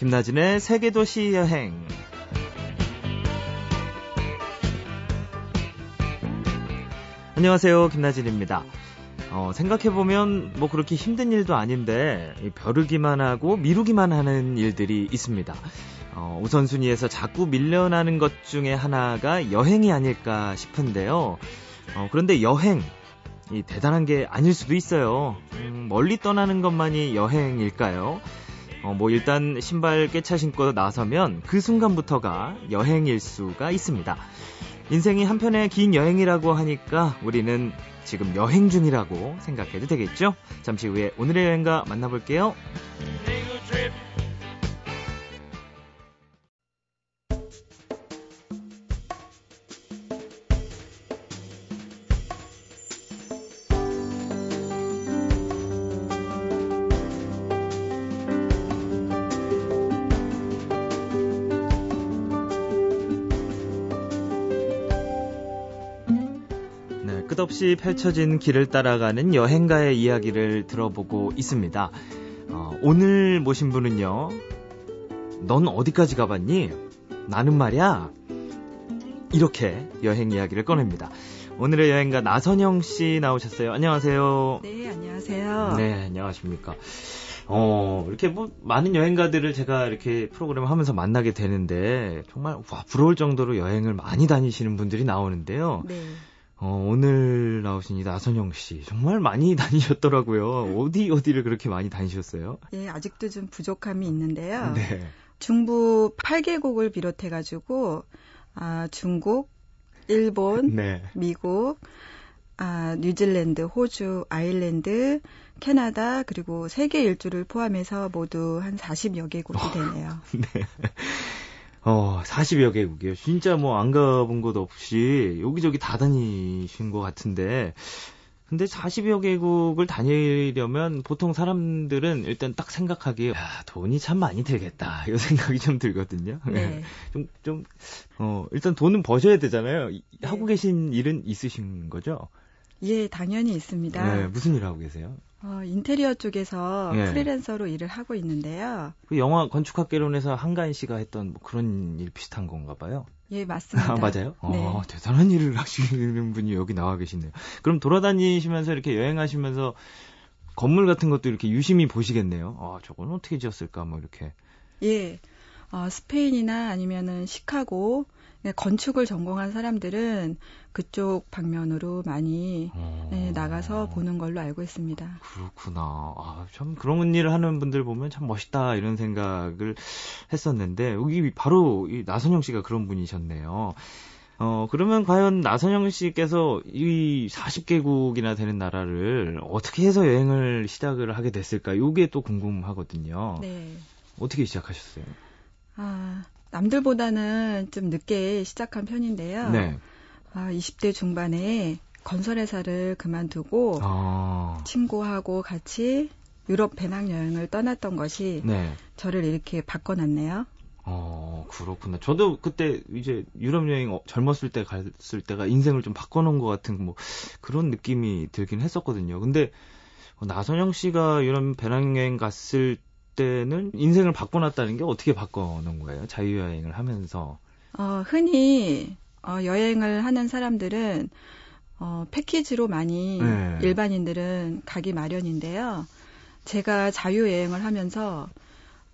김나진의 세계도시 여행. 안녕하세요. 김나진입니다. 어, 생각해보면 뭐 그렇게 힘든 일도 아닌데 벼르기만 하고 미루기만 하는 일들이 있습니다. 어, 우선순위에서 자꾸 밀려나는 것 중에 하나가 여행이 아닐까 싶은데요. 어, 그런데 여행, 이 대단한 게 아닐 수도 있어요. 음, 멀리 떠나는 것만이 여행일까요? 어, 뭐 일단 신발 깨차 신고 나서면 그 순간부터가 여행일 수가 있습니다. 인생이 한편의 긴 여행이라고 하니까 우리는 지금 여행 중이라고 생각해도 되겠죠? 잠시 후에 오늘의 여행가 만나볼게요. 없이 펼쳐진 길을 따라가는 여행가의 이야기를 들어보고 있습니다. 어, 오늘 모신 분은요. 넌 어디까지 가봤니? 나는 말이야. 이렇게 여행 이야기를 꺼냅니다. 오늘의 여행가 나선영 씨 나오셨어요. 안녕하세요. 네, 안녕하세요. 네, 안녕하십니까. 어, 이렇게 뭐, 많은 여행가들을 제가 이렇게 프로그램을 하면서 만나게 되는데, 정말, 와, 부러울 정도로 여행을 많이 다니시는 분들이 나오는데요. 네. 어, 오늘 나오신 이 나선영 씨 정말 많이 다니셨더라고요. 어디 어디를 그렇게 많이 다니셨어요? 예, 아직도 좀 부족함이 있는데요. 네. 중부 8개국을 비롯해 가지고 아, 중국, 일본, 네. 미국, 아, 뉴질랜드, 호주, 아일랜드, 캐나다 그리고 세계 일주를 포함해서 모두 한 40여 개국이 되네요. 네. 어, 40여 개국이요. 진짜 뭐 안 가본 곳 없이 여기저기 다 다니신 것 같은데, 근데 40여 개국을 다니려면 보통 사람들은 일단 딱 생각하기에, 야, 돈이 참 많이 들겠다. 이 생각이 좀 들거든요. 네. 좀, 좀, 어, 일단 돈은 버셔야 되잖아요. 네. 하고 계신 일은 있으신 거죠? 예, 당연히 있습니다. 네, 무슨 일 하고 계세요? 어, 인테리어 쪽에서 네. 프리랜서로 일을 하고 있는데요. 그 영화 건축학개론에서 한가인 씨가 했던 뭐 그런 일 비슷한 건가 봐요. 예, 맞습니다. 아, 맞아요? 네. 아, 대단한 일을 하시는 분이 여기 나와 계시네요. 그럼 돌아다니시면서 이렇게 여행하시면서 건물 같은 것도 이렇게 유심히 보시겠네요. 아, 저건 어떻게 지었을까, 뭐 이렇게. 예. 어, 스페인이나 아니면은 시카고 네, 건축을 전공한 사람들은 그쪽 방면으로 많이 어... 네, 나가서 보는 걸로 알고 있습니다. 그렇구나. 아, 참 그런 일을 하는 분들 보면 참 멋있다 이런 생각을 했었는데 여기 바로 이 나선영 씨가 그런 분이셨네요. 어, 그러면 과연 나선영 씨께서 이 40개국이나 되는 나라를 어떻게 해서 여행을 시작을 하게 됐을까? 요게 또 궁금하거든요. 네. 어떻게 시작하셨어요? 아, 남들보다는 좀 늦게 시작한 편인데요. 네. 아, 20대 중반에 건설회사를 그만두고 아, 친구하고 같이 유럽 배낭여행을 떠났던 것이 네. 저를 이렇게 바꿔놨네요. 어, 그렇구나. 저도 그때 이제 유럽 여행 어, 젊었을 때 갔을 때가 인생을 좀 바꿔놓은 것 같은 뭐 그런 느낌이 들긴 했었거든요. 근데 어, 나선영 씨가 유럽 배낭여행 갔을 때는 인생을 바꿔놨다는 게 어떻게 바꿔놓은 거예요? 자유여행을 하면서. 어, 흔히 어, 여행을 하는 사람들은 어, 패키지로 많이 네. 일반인들은 가기 마련인데요. 제가 자유여행을 하면서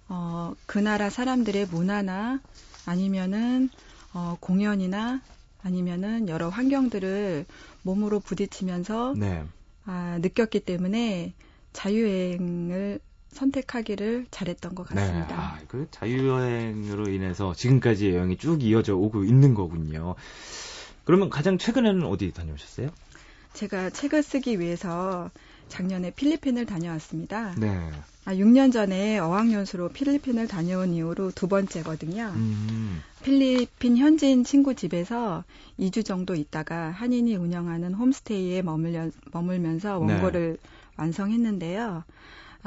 어, 그 나라 사람들의 문화나 아니면은 어, 공연이나 아니면은 여러 환경들을 몸으로 부딪히면서 네. 아, 느꼈기 때문에 자유여행을 선택하기를 잘했던 것 네. 같습니다. 아, 그 자유여행으로 인해서 지금까지 여행이 쭉 이어져 오고 있는 거군요. 그러면 가장 최근에는 어디 다녀오셨어요? 제가 책을 쓰기 위해서 작년에 필리핀을 다녀왔습니다. 네. 아, 6년 전에 어학연수로 필리핀을 다녀온 이후로 두 번째거든요. 음. 필리핀 현지인 친구 집에서 2주 정도 있다가 한인이 운영하는 홈스테이에 머물려, 머물면서 네. 원고를 완성했는데요.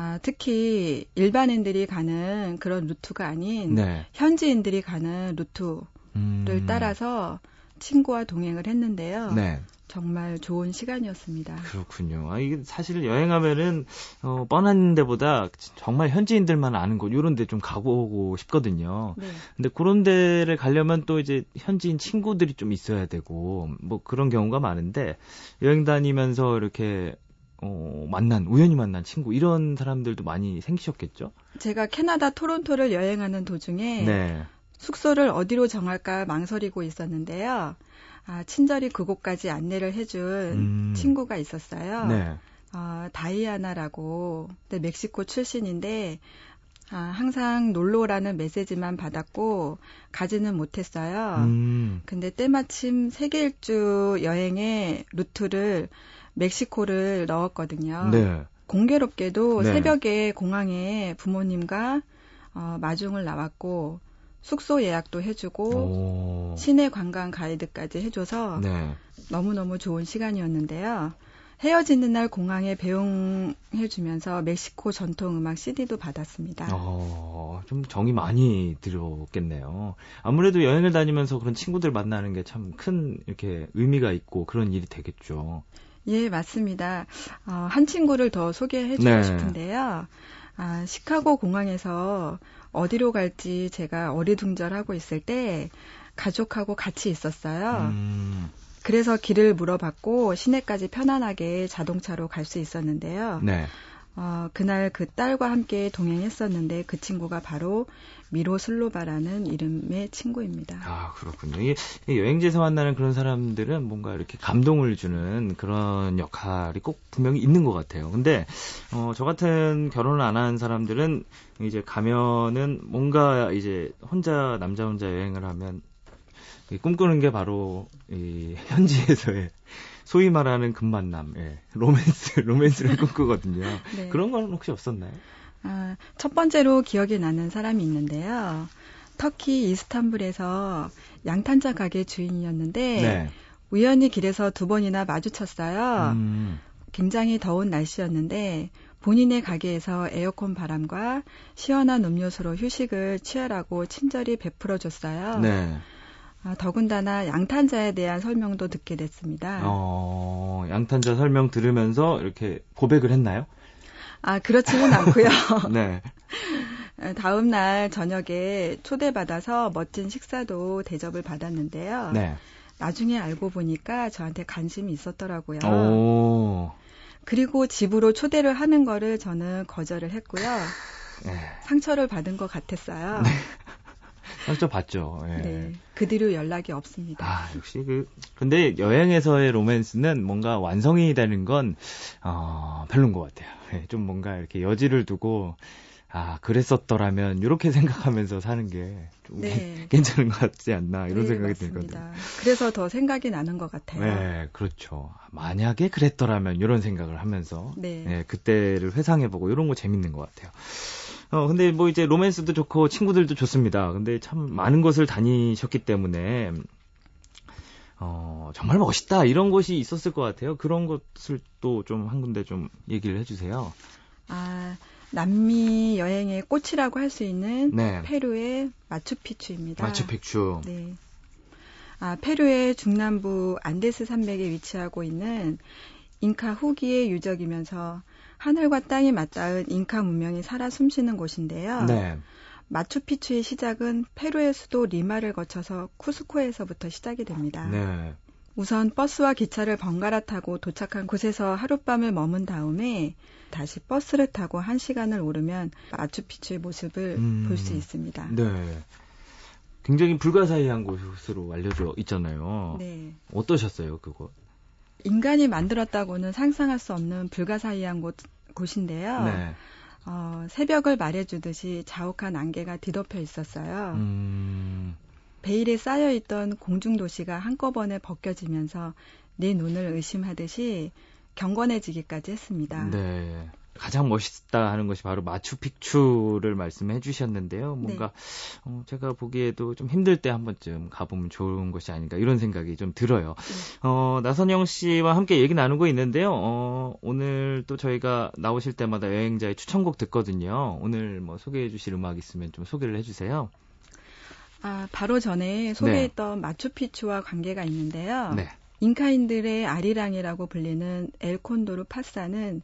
아, 특히 일반인들이 가는 그런 루트가 아닌 네. 현지인들이 가는 루트를 음. 따라서 친구와 동행을 했는데요. 네. 정말 좋은 시간이었습니다. 그렇군요. 아, 이게 사실 여행하면은, 어, 뻔한 데보다 정말 현지인들만 아는 곳, 요런 데 좀 가보고 싶거든요. 네. 근데 그런 데를 가려면 또 이제 현지인 친구들이 좀 있어야 되고, 뭐 그런 경우가 많은데, 여행 다니면서 이렇게, 어, 만난, 우연히 만난 친구, 이런 사람들도 많이 생기셨겠죠? 제가 캐나다 토론토를 여행하는 도중에, 네. 숙소를 어디로 정할까 망설이고 있었는데요. 아, 친절히 그곳까지 안내를 해준 음. 친구가 있었어요. 네. 어, 다이아나라고 네, 멕시코 출신인데 아, 항상 놀러라는 메시지만 받았고 가지는 못했어요. 음. 근데 때마침 세계 일주 여행의 루트를 멕시코를 넣었거든요. 네. 공교롭게도 네. 새벽에 공항에 부모님과 어, 마중을 나왔고 숙소 예약도 해주고 오. 시내 관광 가이드까지 해줘서 네. 너무너무 좋은 시간이었는데요. 헤어지는 날 공항에 배웅해주면서 멕시코 전통 음악 CD도 받았습니다. 어, 좀 정이 많이 들었겠네요. 아무래도 여행을 다니면서 그런 친구들 만나는 게 참 큰 이렇게 의미가 있고 그런 일이 되겠죠. 예, 맞습니다. 어, 한 친구를 더 소개해주고 네. 싶은데요. 아, 시카고 공항에서 어디로 갈지 제가 어리둥절하고 있을 때 가족하고 같이 있었어요. 음. 그래서 길을 물어봤고 시내까지 편안하게 자동차로 갈 수 있었는데요. 네. 어, 그날 그 딸과 함께 동행했었는데 그 친구가 바로 미로슬로바라는 이름의 친구입니다. 아, 그렇군요. 여행지에서 만나는 그런 사람들은 뭔가 이렇게 감동을 주는 그런 역할이 꼭 분명히 있는 것 같아요. 근데, 어, 저 같은 결혼을 안 한 사람들은 이제 가면은 뭔가 이제 혼자, 남자 혼자 여행을 하면 꿈꾸는 게 바로 이 현지에서의 소위 말하는 금만남, 예, 로맨스, 로맨스를 꿈꾸거든요. 네. 그런 건 혹시 없었나요? 아, 첫 번째로 기억에 나는 사람이 있는데요. 터키 이스탄불에서 양탄자 가게 주인이었는데 네. 우연히 길에서 두 번이나 마주쳤어요. 음. 굉장히 더운 날씨였는데 본인의 가게에서 에어컨 바람과 시원한 음료수로 휴식을 취하라고 친절히 베풀어 줬어요. 네. 아, 더군다나 양탄자에 대한 설명도 듣게 됐습니다. 어, 양탄자 설명 들으면서 이렇게 고백을 했나요? 아, 그렇지는 않고요. 네. 다음 날 저녁에 초대받아서 멋진 식사도 대접을 받았는데요. 네. 나중에 알고 보니까 저한테 관심이 있었더라고요. 오. 그리고 집으로 초대를 하는 거를 저는 거절을 했고요. 네. 상처를 받은 것 같았어요. 네. 받죠. 예. 네. 그 뒤로 연락이 없습니다. 아, 역시 그, 근데 여행에서의 로맨스는 뭔가 완성이 되는 건, 어, 별론 것 같아요. 예, 좀 뭔가 이렇게 여지를 두고, 아, 그랬었더라면, 이렇게 생각하면서 사는 게, 좀 네. 괜찮은 것 같지 않나, 이런 네, 생각이 들거든요. 그래서 더 생각이 나는 것 같아요. 네, 그렇죠. 만약에 그랬더라면, 이런 생각을 하면서, 네. 네 그때를 회상해보고, 이런 거 재밌는 것 같아요. 어, 근데 뭐 이제 로맨스도 좋고 친구들도 좋습니다. 근데 참 많은 곳을 다니셨기 때문에, 어, 정말 멋있다. 이런 곳이 있었을 것 같아요. 그런 것을 또 좀 한 군데 좀 얘기를 해주세요. 아, 남미 여행의 꽃이라고 할 수 있는 네. 페루의 마추픽추입니다. 마추픽추. 네. 아, 페루의 중남부 안데스 산맥에 위치하고 있는 잉카 후기의 유적이면서 하늘과 땅이 맞닿은 잉카 문명이 살아 숨쉬는 곳인데요. 네. 마추픽추의 시작은 페루의 수도 리마를 거쳐서 쿠스코에서부터 시작이 됩니다. 네. 우선 버스와 기차를 번갈아 타고 도착한 곳에서 하룻밤을 머문 다음에 다시 버스를 타고 한 시간을 오르면 마추픽추의 모습을 음, 볼수 있습니다. 네. 굉장히 불가사의한 곳으로 알려져 있잖아요. 네. 어떠셨어요, 그곳? 인간이 만들었다고는 상상할 수 없는 불가사의한 곳, 곳인데요. 네. 어, 새벽을 말해주듯이 자욱한 안개가 뒤덮여 있었어요. 음... 베일에 쌓여있던 공중도시가 한꺼번에 벗겨지면서 내 눈을 의심하듯이 경건해지기까지 했습니다. 네. 가장 멋있다 하는 것이 바로 마추픽추를 말씀해 주셨는데요. 뭔가 네. 어, 제가 보기에도 좀 힘들 때 한 번쯤 가보면 좋은 것이 아닌가 이런 생각이 좀 들어요. 네. 어, 나선영 씨와 함께 얘기 나누고 있는데요. 어, 오늘 또 저희가 나오실 때마다 여행자의 추천곡 듣거든요. 오늘 뭐 소개해 주실 음악 있으면 좀 소개를 해 주세요. 아, 바로 전에 소개했던 네. 마추픽추와 관계가 있는데요. 네. 잉카인들의 아리랑이라고 불리는 엘콘도르 파사는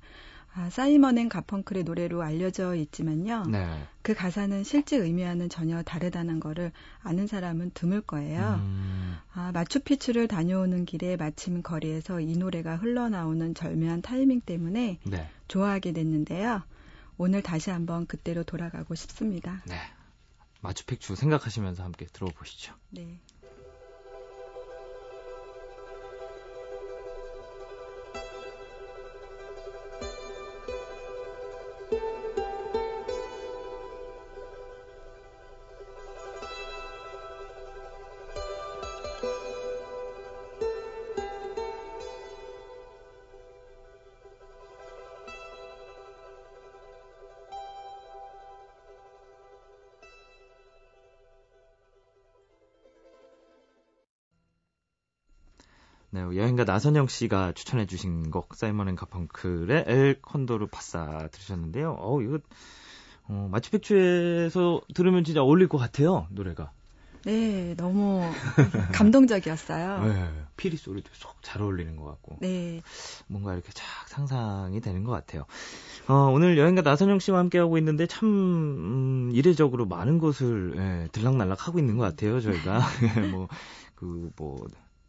아, 사이먼 앤 가펑클의 노래로 알려져 있지만요. 네. 그 가사는 실제 의미와는 전혀 다르다는 거를 아는 사람은 드물 거예요. 음. 아, 마추픽추를 다녀오는 길에 마침 거리에서 이 노래가 흘러나오는 절묘한 타이밍 때문에 네. 좋아하게 됐는데요. 오늘 다시 한번 그때로 돌아가고 싶습니다. 네. 마추픽추 생각하시면서 함께 들어보시죠. 네. 네, 여행가 나선영 씨가 추천해 주신 곡 사이먼 앤 가펑클의 엘 컨도르 파사 들으셨는데요. 어 이거 어, 마추픽추에서 들으면 진짜 어울릴 것 같아요 노래가. 네, 너무 감동적이었어요. 네, 피리 소리도 쏙 잘 어울리는 것 같고. 네. 뭔가 이렇게 착 상상이 되는 것 같아요. 어, 오늘 여행가 나선영 씨와 함께하고 있는데 참, 음, 이례적으로 많은 곳을, 예, 들락날락 하고 있는 것 같아요, 저희가. 뭐, 그, 뭐,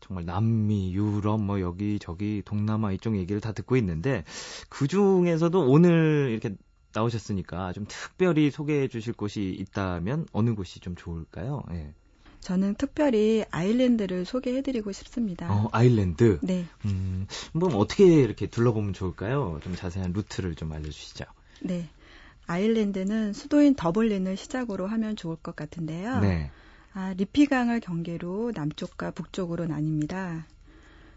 정말 남미, 유럽, 뭐 여기 저기 동남아 이쪽 얘기를 다 듣고 있는데 그 중에서도 오늘 이렇게 나오셨으니까 좀 특별히 소개해 주실 곳이 있다면 어느 곳이 좀 좋을까요? 예. 저는 특별히 아일랜드를 소개해 드리고 싶습니다. 어, 아일랜드? 네. 음, 뭐 어떻게 이렇게 둘러보면 좋을까요? 좀 자세한 루트를 좀 알려주시죠. 네. 아일랜드는 수도인 더블린을 시작으로 하면 좋을 것 같은데요. 네. 아, 리피강을 경계로 남쪽과 북쪽으로 나뉩니다.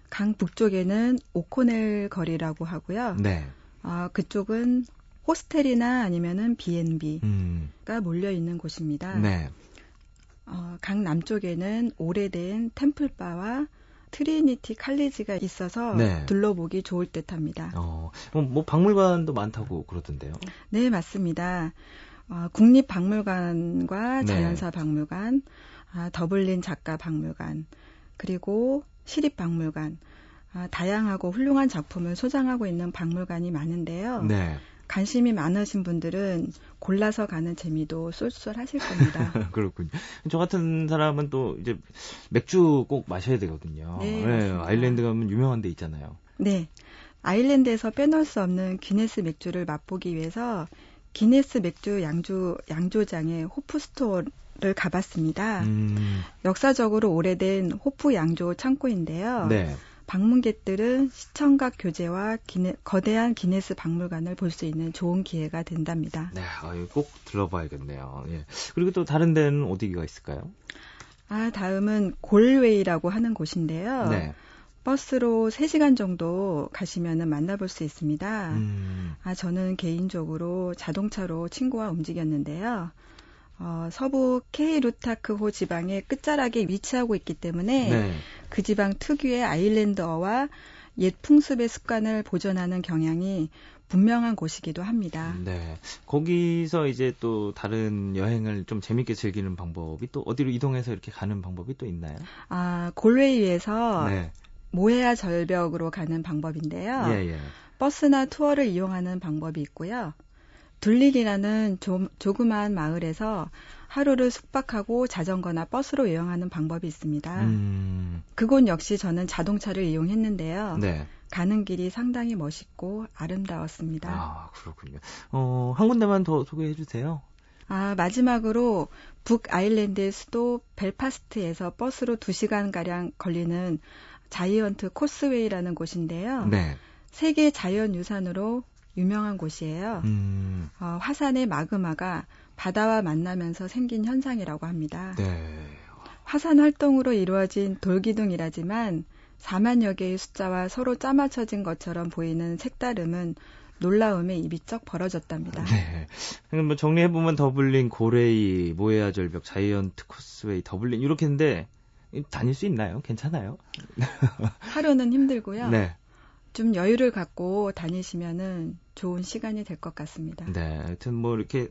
강 북쪽에는 오코넬 거리라고 하고요. 네. 아, 그쪽은 호스텔이나 아니면은 B&B가 음. 몰려 있는 곳입니다. 네. 어, 강 남쪽에는 오래된 템플바와 트리니티 칼리지가 있어서 네. 둘러보기 좋을 듯합니다. 어, 뭐 박물관도 많다고 그러던데요. 네, 맞습니다. 어, 국립박물관과 네. 자연사 박물관, 아, 더블린 작가 박물관, 그리고 시립 박물관, 아, 다양하고 훌륭한 작품을 소장하고 있는 박물관이 많은데요. 네. 관심이 많으신 분들은 골라서 가는 재미도 쏠쏠하실 겁니다. 그렇군요. 저 같은 사람은 또 이제 맥주 꼭 마셔야 되거든요. 네, 네 아일랜드 가면 유명한 데 있잖아요. 네. 아일랜드에서 빼놓을 수 없는 기네스 맥주를 맛보기 위해서 기네스 맥주 양조 양조장의 호프스토어 를 가봤습니다. 음. 역사적으로 오래된 호프 양조 창고인데요. 네. 방문객들은 시청각 교재와 기네, 거대한 기네스 박물관을 볼 수 있는 좋은 기회가 된답니다. 네, 꼭 들러봐야겠네요. 예. 그리고 또 다른 데는 어디가 있을까요? 아, 다음은 골웨이라고 하는 곳인데요. 네. 버스로 3시간 정도 가시면 만나볼 수 있습니다. 음. 아, 저는 개인적으로 자동차로 친구와 움직였는데요. 어, 서부 케이루타크호 지방의 끝자락에 위치하고 있기 때문에 네. 그 지방 특유의 아일랜드어와 옛 풍습의 습관을 보존하는 경향이 분명한 곳이기도 합니다. 네. 거기서 이제 또 다른 여행을 좀 재밌게 즐기는 방법이 또 어디로 이동해서 이렇게 가는 방법이 또 있나요? 아, 골웨이에서 네. 모해아 절벽으로 가는 방법인데요. 예, 예. 버스나 투어를 이용하는 방법이 있고요. 둘릭이라는 조, 조그마한 마을에서 하루를 숙박하고 자전거나 버스로 여행하는 방법이 있습니다. 음. 그곳 역시 저는 자동차를 이용했는데요. 네. 가는 길이 상당히 멋있고 아름다웠습니다. 아, 그렇군요. 어, 한 군데만 더 소개해 주세요. 아, 마지막으로 북 아일랜드의 수도 벨파스트에서 버스로 2시간가량 걸리는 자이언트 코스웨이라는 곳인데요. 네. 세계 자연유산으로 유명한 곳이에요. 음. 어, 화산의 마그마가 바다와 만나면서 생긴 현상이라고 합니다. 네. 화산 활동으로 이루어진 돌기둥이라지만 4만여 개의 숫자와 서로 짜맞춰진 것처럼 보이는 색다름은 놀라움에 입이 쩍 벌어졌답니다. 네. 뭐 정리해보면 더블린, 고레이, 모에아 절벽, 자이언트 코스웨이, 더블린 이렇게 했는데 다닐 수 있나요? 괜찮아요? 하루는 힘들고요. 네. 좀 여유를 갖고 다니시면은 좋은 시간이 될 것 같습니다. 네. 하여튼 뭐 이렇게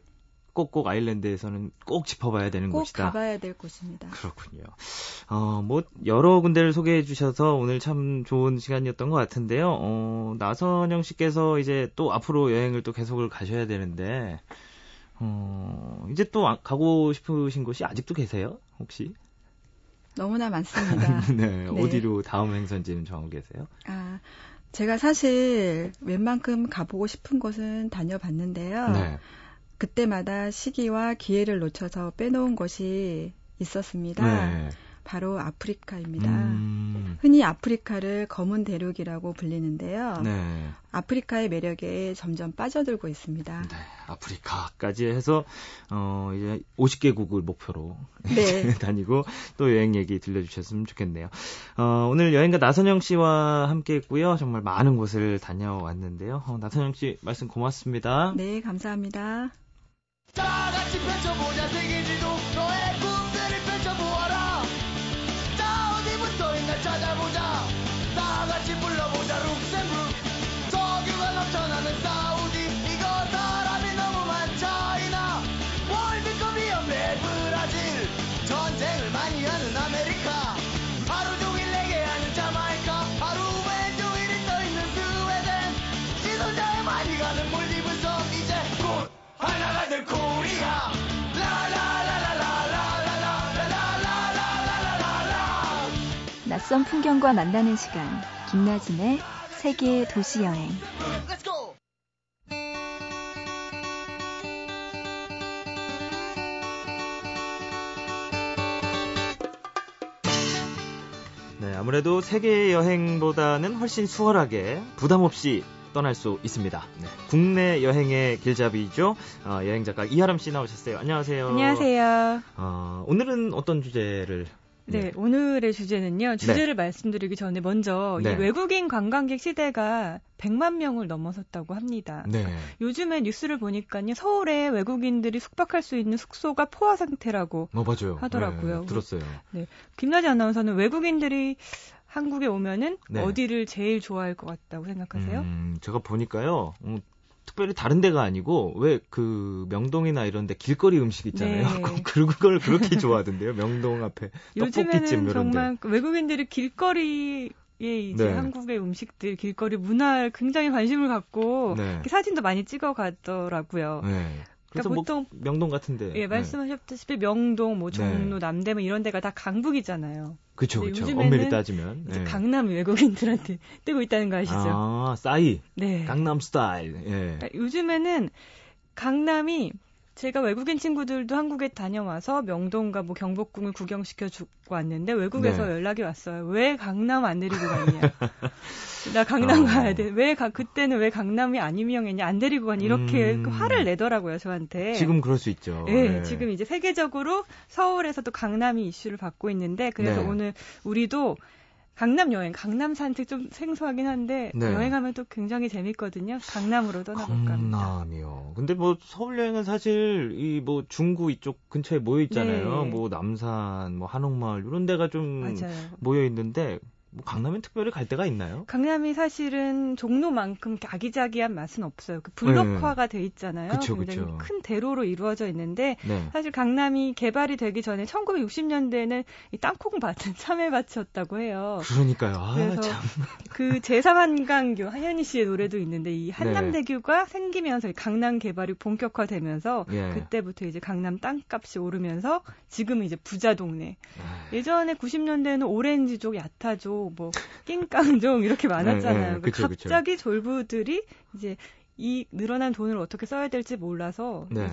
꼭꼭 아일랜드에서는 꼭 짚어봐야 되는 꼭 곳이다. 꼭 가봐야 될 곳입니다. 그렇군요. 어, 뭐 여러 군데를 소개해 주셔서 오늘 참 좋은 시간이었던 것 같은데요. 어, 나선영 씨께서 이제 또 앞으로 여행을 또 계속을 가셔야 되는데 어, 이제 또 가고 싶으신 곳이 아직도 계세요? 혹시? 너무나 많습니다. 네, 네, 어디로 다음 행선지는 정하고 계세요? 아, 제가 사실 웬만큼 가보고 싶은 곳은 다녀봤는데요. 네. 그때마다 시기와 기회를 놓쳐서 빼놓은 곳이 있었습니다. 네. 바로 아프리카입니다. 음. 흔히 아프리카를 검은 대륙이라고 불리는데요. 네. 아프리카의 매력에 점점 빠져들고 있습니다. 네, 아프리카까지 해서 어 이제 50개국을 목표로 네. 다니고 또 여행 얘기 들려주셨으면 좋겠네요. 어, 오늘 여행가 나선영 씨와 함께했고요. 정말 많은 곳을 다녀왔는데요. 어, 나선영 씨 말씀 고맙습니다. 네, 감사합니다. 낯선 풍경과 만나는 시간 김나진의 세계 도시 여행 네, 아무래도 세계 여행보다는 훨씬 수월하게 부담 없이 떠날 수 있습니다. 네, 국내 여행의 길잡이죠. 어, 여행 작가 이하람 씨 나오셨어요. 안녕하세요. 안녕하세요. 어, 오늘은 어떤 주제를 네, 네, 오늘의 주제는요. 주제를 네. 말씀드리기 전에 먼저 네. 이 외국인 관광객 시대가 100만 명을 넘어섰다고 합니다. 네. 요즘에 뉴스를 보니까요. 서울에 외국인들이 숙박할 수 있는 숙소가 포화 상태라고 어. 하더라고요. 네, 들었어요. 네. 김나지 아나운서는 외국인들이 한국에 오면은 네. 어디를 제일 좋아할 것 같다고 생각하세요? 음, 제가 보니까요. 음, 특별히 다른 데가 아니고 왜 그 명동이나 이런 데 길거리 음식 있잖아요. 네. 그걸 그렇게 좋아하던데요. 명동 앞에 떡볶이집 이런 정말 데. 외국인들이 길거리 예, 이제 네. 한국의 음식들, 길거리 문화에 굉장히 관심을 갖고 네. 사진도 많이 찍어 가더라고요. 네. 그러니까 뭐 보통 뭐 명동 같은데. 예, 말씀하셨다시피 명동, 뭐 종로, 네. 남대문 이런 데가 다 강북이잖아요. 그렇죠, 그렇죠. 엄밀히 따지면 네. 강남 외국인들한테 뜨고 있다는 거 아시죠? 아, 싸이. 네. 강남 스타일. 예. 그러니까 요즘에는 강남이 제가 외국인 친구들도 한국에 다녀와서 명동과 뭐 경복궁을 구경시켜 주고 왔는데 외국에서 네. 연락이 왔어요. 왜 강남 안 데리고 갔냐? 나 강남 어. 가야 돼. 왜 가, 그때는 왜 강남이 안 유명했냐? 안 데리고 가냐? 이렇게 음. 그 화를 내더라고요, 저한테. 지금 그럴 수 있죠. 네, 네. 지금 이제 세계적으로 서울에서도 강남이 이슈를 받고 있는데 그래서 네. 오늘 우리도 강남 여행, 강남 산책 좀 생소하긴 한데 네. 여행하면 또 굉장히 재밌거든요. 강남으로 떠나볼까 합니다. 강남이요. 근데 뭐 서울 여행은 사실 이 뭐 중구 이쪽 근처에 모여 있잖아요. 네. 뭐 남산, 뭐 한옥마을 이런 데가 좀 맞아요. 모여 있는데 뭐 강남엔 특별히 갈 데가 있나요? 강남이 사실은 종로만큼 아기자기한 맛은 없어요. 그 블록화가 네. 돼 있잖아요. 그쵸, 굉장히 그쵸. 큰 대로로 이루어져 있는데 네. 사실 강남이 개발이 되기 전에 1960년대에는 이 땅콩밭은 참외밭이었다고 해요. 그러니까요. 아, 그래서 참. 그 제3한강교 한현희 씨의 노래도 있는데 이 한남대교가 네. 생기면서 강남 개발이 본격화되면서 예. 그때부터 이제 강남 땅값이 오르면서 지금은 이제 부자 동네. 아. 예전에 90년대에는 오렌지족, 야타 족 뭐 낑깡종 이렇게 많았잖아요. 네, 네, 그쵸, 갑자기 그쵸. 졸부들이 이제 이 늘어난 돈을 어떻게 써야 될지 몰라서 네.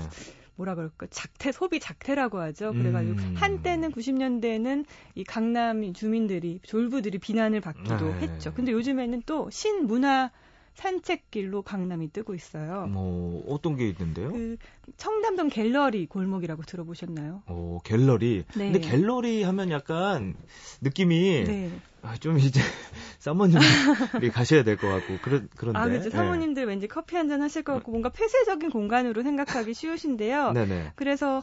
뭐라 그럴까 작태 소비 작태라고 하죠. 그래가지고 음. 한때는 90년대에는 이 강남 주민들이 졸부들이 비난을 받기도 네. 했죠. 근데 요즘에는 또 신문화 산책길로 강남이 뜨고 있어요. 뭐 어떤 게 있는데요? 그 청담동 갤러리 골목이라고 들어보셨나요? 어 갤러리. 네. 근데 갤러리 하면 약간 느낌이 네. 아, 좀 이제 사모님이 가셔야 될 것 같고 그런 그런데. 아 그렇죠. 사모님들 네. 왠지 커피 한 잔 하실 것 같고 뭔가 폐쇄적인 공간으로 생각하기 쉬우신데요. 네네. 그래서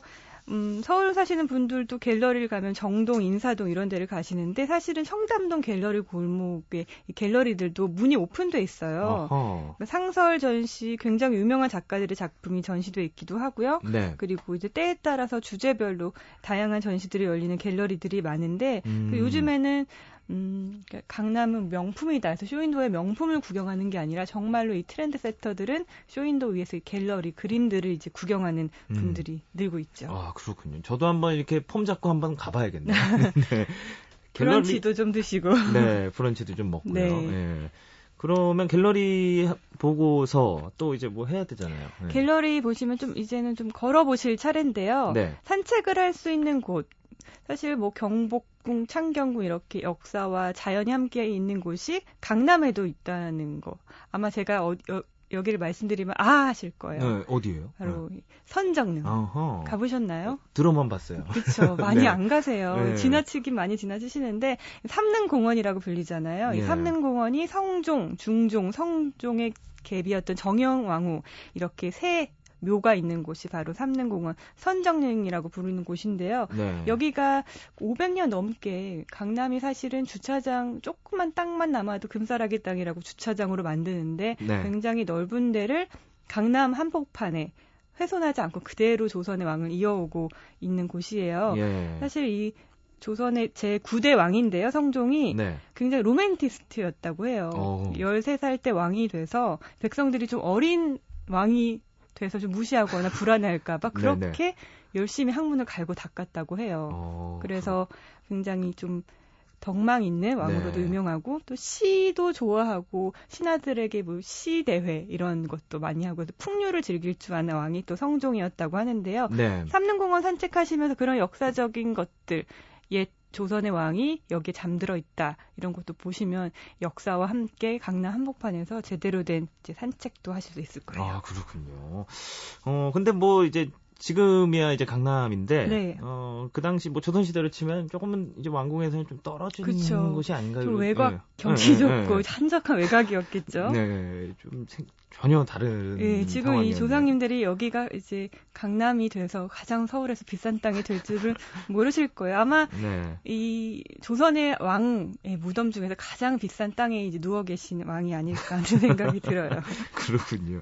음, 서울 사시는 분들도 갤러리를 가면 정동, 인사동 이런 데를 가시는데 사실은 청담동 갤러리 골목에 갤러리들도 문이 오픈돼 있어요. 어허. 상설 전시 굉장히 유명한 작가들의 작품이 전시돼 있기도 하고요. 네. 그리고 이제 때에 따라서 주제별로 다양한 전시들이 열리는 갤러리들이 많은데 음. 그 요즘에는 음, 그러니까 강남은 명품이다. 그래서 쇼윈도의 명품을 구경하는 게 아니라 정말로 이 트렌드 세터들은 쇼윈도 위에서 갤러리 그림들을 이제 구경하는 음. 분들이 음. 늘고 있죠. 아 그렇군요. 저도 한번 이렇게 폼 잡고 한번 가봐야겠네요. 네. 갤러리... 브런치도 좀 드시고. 네, 브런치도 좀 먹고요. 네. 네. 그러면 갤러리 보고서 또 이제 뭐 해야 되잖아요. 네. 갤러리 보시면 좀 이제는 좀 걸어보실 차례인데요. 네. 산책을 할 수 있는 곳, 사실 뭐 경복 궁, 창경궁 이렇게 역사와 자연이 함께 있는 곳이 강남에도 있다는 거. 아마 제가 어, 여, 여기를 말씀드리면 아 하실 거예요. 네, 어디예요? 바로 네. 선정릉. 어허. 가보셨나요? 들어만 봤어요. 그렇죠. 많이 네. 안 가세요. 네. 지나치긴 많이 지나치시는데 삼릉공원이라고 불리잖아요. 이 예. 삼릉공원이 성종, 중종, 성종의 갭이었던 정영왕후 이렇게 세 묘가 있는 곳이 바로 삼릉공원 선정릉이라고 부르는 곳인데요. 네. 여기가 500년 넘게 강남이 사실은 주차장 조그만 땅만 남아도 금사라기 땅이라고 주차장으로 만드는데 네. 굉장히 넓은 데를 강남 한복판에 훼손하지 않고 그대로 조선의 왕을 이어오고 있는 곳이에요. 예. 사실 이 조선의 제 9대 왕인데요, 성종이 네. 굉장히 로맨티스트였다고 해요. 오. 어. 13살 때 왕이 돼서 백성들이 좀 어린 왕이 돼서 좀 무시하거나 불안해할까봐 그렇게 네네. 열심히 학문을 갈고 닦았다고 해요. 어, 그래서 굉장히 좀 덕망 있는 왕으로도 네. 유명하고 또 시도 좋아하고 신하들에게 뭐 시 대회 이런 것도 많이 하고 풍류를 즐길 줄 아는 왕이 또 성종이었다고 하는데요. 네. 삼릉공원 산책하시면서 그런 역사적인 것들 옛 조선의 왕이 여기에 잠들어 있다 이런 것도 보시면 역사와 함께 강남 한복판에서 제대로 된 산책도 하실 수 있을 거예요. 아 그렇군요. 어 근데 뭐 이제 지금이야 이제 강남인데 네. 어그 당시 뭐 조선 시대로 치면 조금은 이제 왕궁에서는 좀 떨어진 그쵸. 곳이 아닌가요? 좀 외곽 네. 경치 네, 좋고 네. 한적한 외곽이었겠죠. 네, 좀 생, 전혀 다른. 네, 지금 상황이었네요. 이 조상님들이 여기가 이제 강남이 돼서 가장 서울에서 비싼 땅이 될 줄은 모르실 거예요. 아마 네. 이 조선의 왕의 무덤 중에서 가장 비싼 땅에 이제 누워 계신 왕이 아닐까 하는 생각이 들어요. 그렇군요.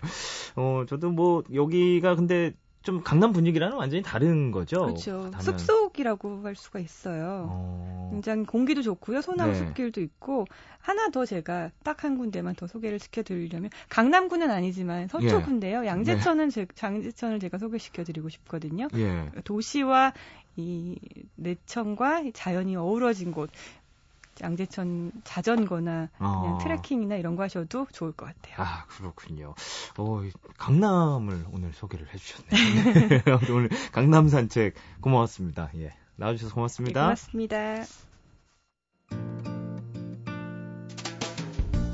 어, 저도 뭐 여기가 근데 좀 강남 분위기랑은 완전히 다른 거죠. 그렇죠. 가면. 숲속이라고 할 수가 있어요. 어... 굉장히 공기도 좋고요. 소나무 네. 숲길도 있고 하나 더 제가 딱 한 군데만 더 소개를 시켜드리려면 강남구는 아니지만 서초구인데요. 예. 양재천은 네. 제, 양재천을 제가 소개시켜드리고 싶거든요. 예. 도시와 이 내천과 자연이 어우러진 곳. 양재천 자전거나 그냥 아. 트레킹이나 이런 거 하셔도 좋을 것 같아요. 아 그렇군요. 어, 강남을 오늘 소개를 해주셨네요. 오늘 강남 산책 고마웠습니다. 예, 나와주셔서 고맙습니다. 네, 고맙습니다.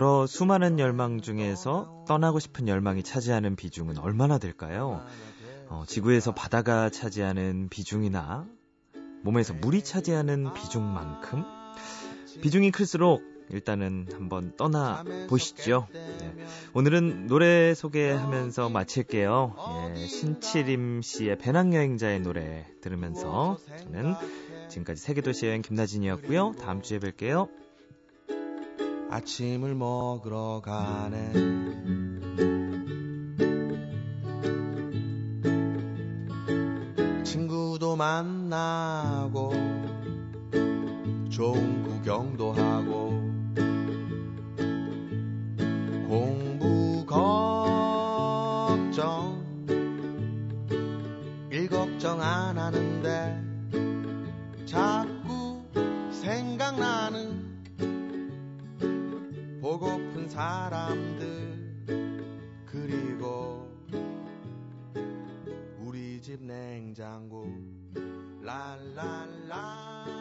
여러 수많은 열망 중에서 떠나고 싶은 열망이 차지하는 비중은 얼마나 될까요? 어, 지구에서 바다가 차지하는 비중이나 몸에서 물이 차지하는 비중만큼 비중이 클수록 일단은 한번 떠나 보시죠. 네. 오늘은 노래 소개하면서 마칠게요. 예, 신치림 씨의 배낭여행자의 노래 들으면서 저는 지금까지 세계도시 여행 김나진이었고요. 다음 주에 뵐게요. 아침을 먹으러 가네. 친구도 만나고 좋은 구경도 하고 사람들 그리고 우리 집 냉장고. 랄랄라